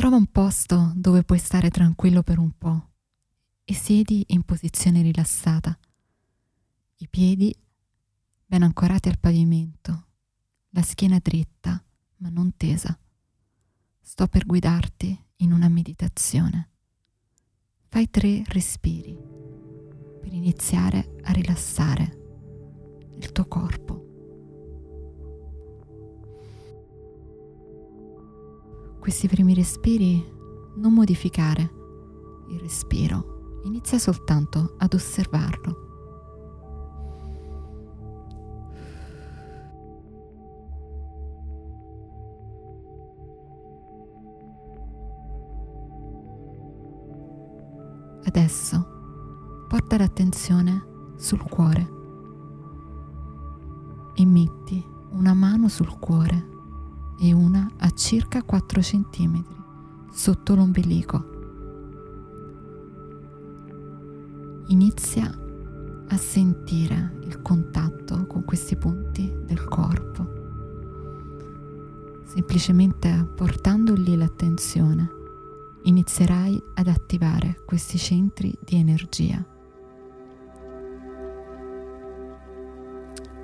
Trova un posto dove puoi stare tranquillo per un po' e siedi in posizione rilassata, i piedi ben ancorati al pavimento, la schiena dritta ma non tesa. Sto per guidarti in una meditazione. Fai tre respiri per iniziare a rilassare il tuo corpo. Questi primi respiri non modificare. Il respiro, inizia soltanto ad osservarlo. Adesso porta l'attenzione sul cuore. E metti una mano sul cuore e una a circa 4 cm sotto l'ombelico. Inizia a sentire il contatto con questi punti del corpo, semplicemente portando lì l'attenzione inizierai ad attivare questi centri di energia.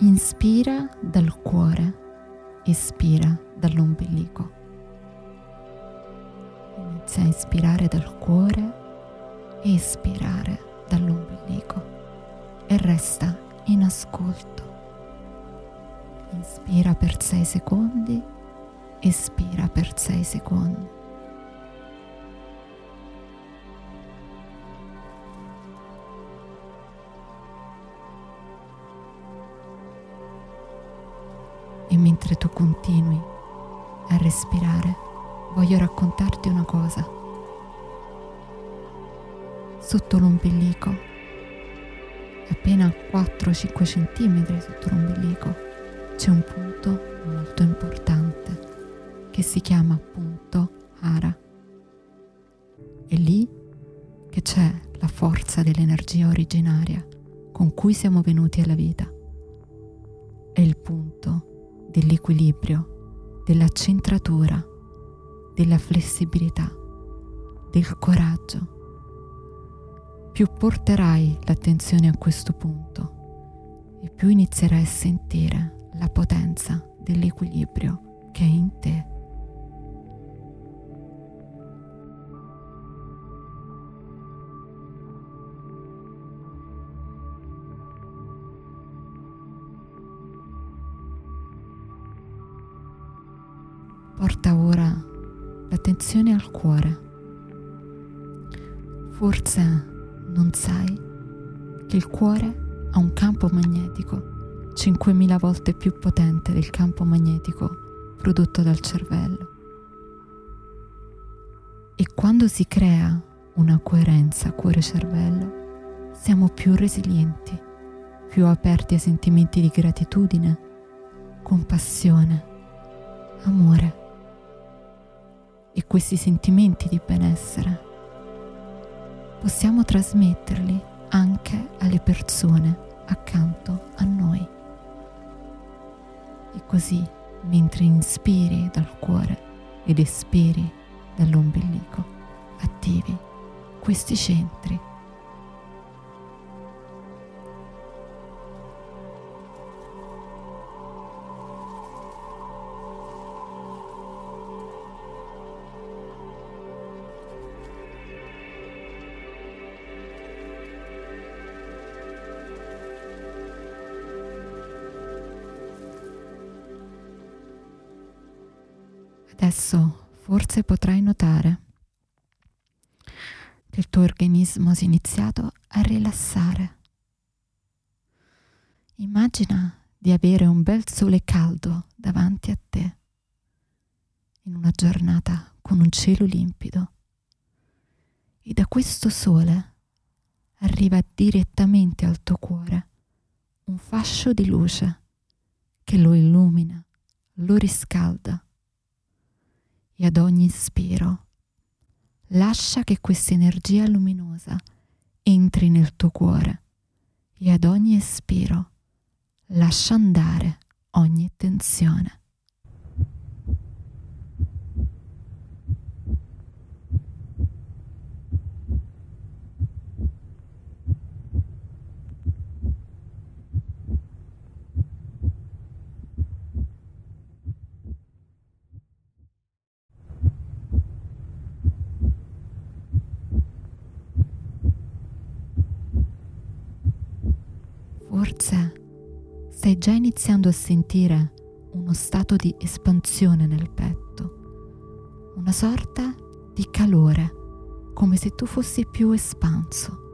Inspira dal cuore, espira dall'ombelico. Inizia a ispirare dal cuore e espirare dall'ombelico e resta in ascolto. Inspira per 6 secondi, espira per 6 secondi. E mentre tu continui a respirare, voglio raccontarti una cosa. Sotto l'ombelico, appena 4-5 cm sotto l'ombelico, c'è un punto molto importante che si chiama punto Hara. È lì che c'è la forza dell'energia originaria con cui siamo venuti alla vita. È il punto dell'equilibrio, della centratura, della flessibilità, del coraggio. Più porterai l'attenzione a questo punto e più inizierai a sentire la potenza dell'equilibrio che è in te. Porta ora l'attenzione al cuore. Forse non sai che il cuore ha un campo magnetico 5.000 volte più potente del campo magnetico prodotto dal cervello. E quando si crea una coerenza cuore-cervello, siamo più resilienti, più aperti ai sentimenti di gratitudine, compassione, amore e questi sentimenti di benessere possiamo trasmetterli anche alle persone accanto a noi. E così, mentre inspiri dal cuore ed espiri dall'ombelico, attivi questi centri Adesso forse potrai notare che il tuo organismo si è iniziato a rilassare. Immagina di avere un bel sole caldo davanti a te in una giornata con un cielo limpido e da questo sole arriva direttamente al tuo cuore un fascio di luce che lo illumina, lo riscalda e ad ogni ispiro lascia che questa energia luminosa entri nel tuo cuore e ad ogni espiro lascia andare ogni tensione. Forse stai già iniziando a sentire uno stato di espansione nel petto, una sorta di calore, come se tu fossi più espanso.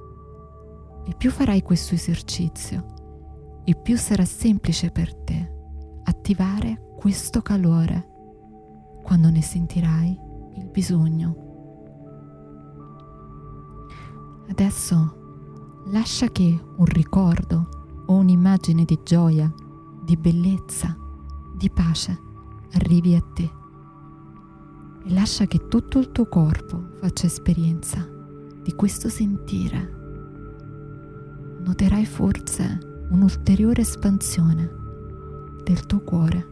E più farai questo esercizio, e più sarà semplice per te attivare questo calore quando ne sentirai il bisogno. Adesso lascia che un ricordo o un'immagine di gioia, di bellezza, di pace arrivi a te e lascia che tutto il tuo corpo faccia esperienza di questo sentire. Noterai forse un'ulteriore espansione del tuo cuore.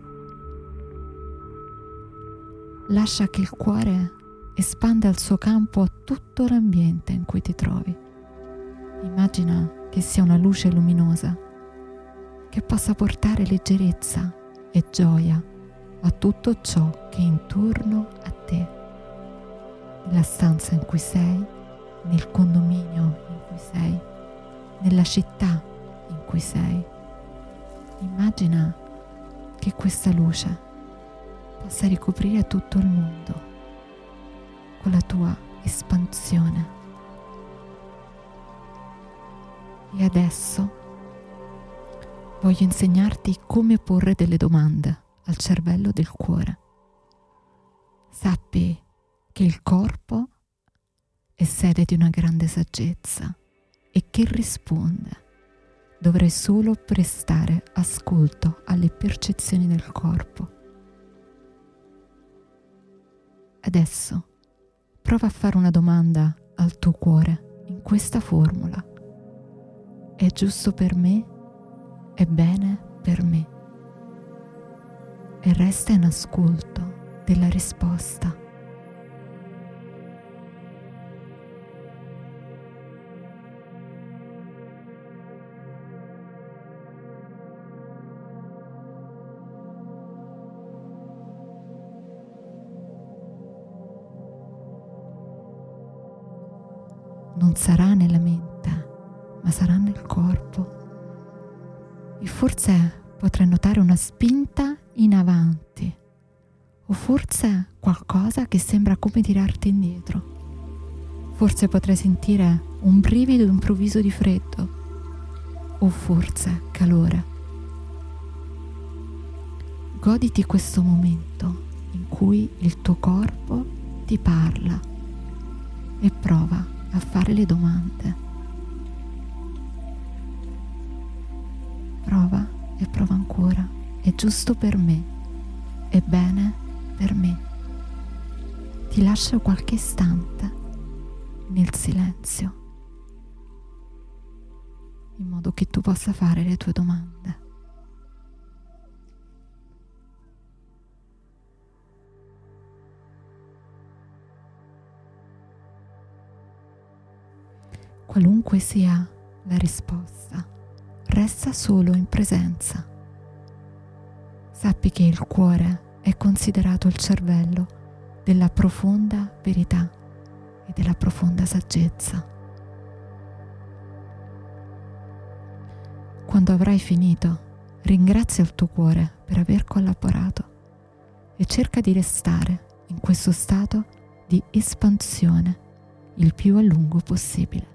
Lascia che il cuore espanda il suo campo a tutto l'ambiente in cui ti trovi. Immagina che sia una luce luminosa che possa portare leggerezza e gioia a tutto ciò che è intorno a te, nella stanza in cui sei, nel condominio in cui sei, nella città in cui sei. Immagina che questa luce possa ricoprire tutto il mondo con la tua espansione. E adesso voglio insegnarti come porre delle domande al cervello del cuore. Sappi che il corpo è sede di una grande saggezza e che risponde. Dovrai solo prestare ascolto alle percezioni del corpo. Adesso prova a fare una domanda al tuo cuore in questa formula. È giusto per me? È bene per me? E resta in ascolto della risposta. non sarà nella mente, ma sarà nel corpo. E forse potrai notare una spinta in avanti, o forse qualcosa che sembra come tirarti indietro. Forse potrai sentire un brivido improvviso di freddo, o forse calore. Goditi questo momento in cui il tuo corpo ti parla e prova a fare le domande. Prova ancora. È giusto per me. È bene per me. Ti lascio qualche istante nel silenzio in modo che tu possa fare le tue domande. Qualunque sia la risposta, resta solo in presenza. Sappi che il cuore è considerato il cervello della profonda verità e della profonda saggezza. Quando avrai finito, ringrazia il tuo cuore per aver collaborato e cerca di restare in questo stato di espansione il più a lungo possibile.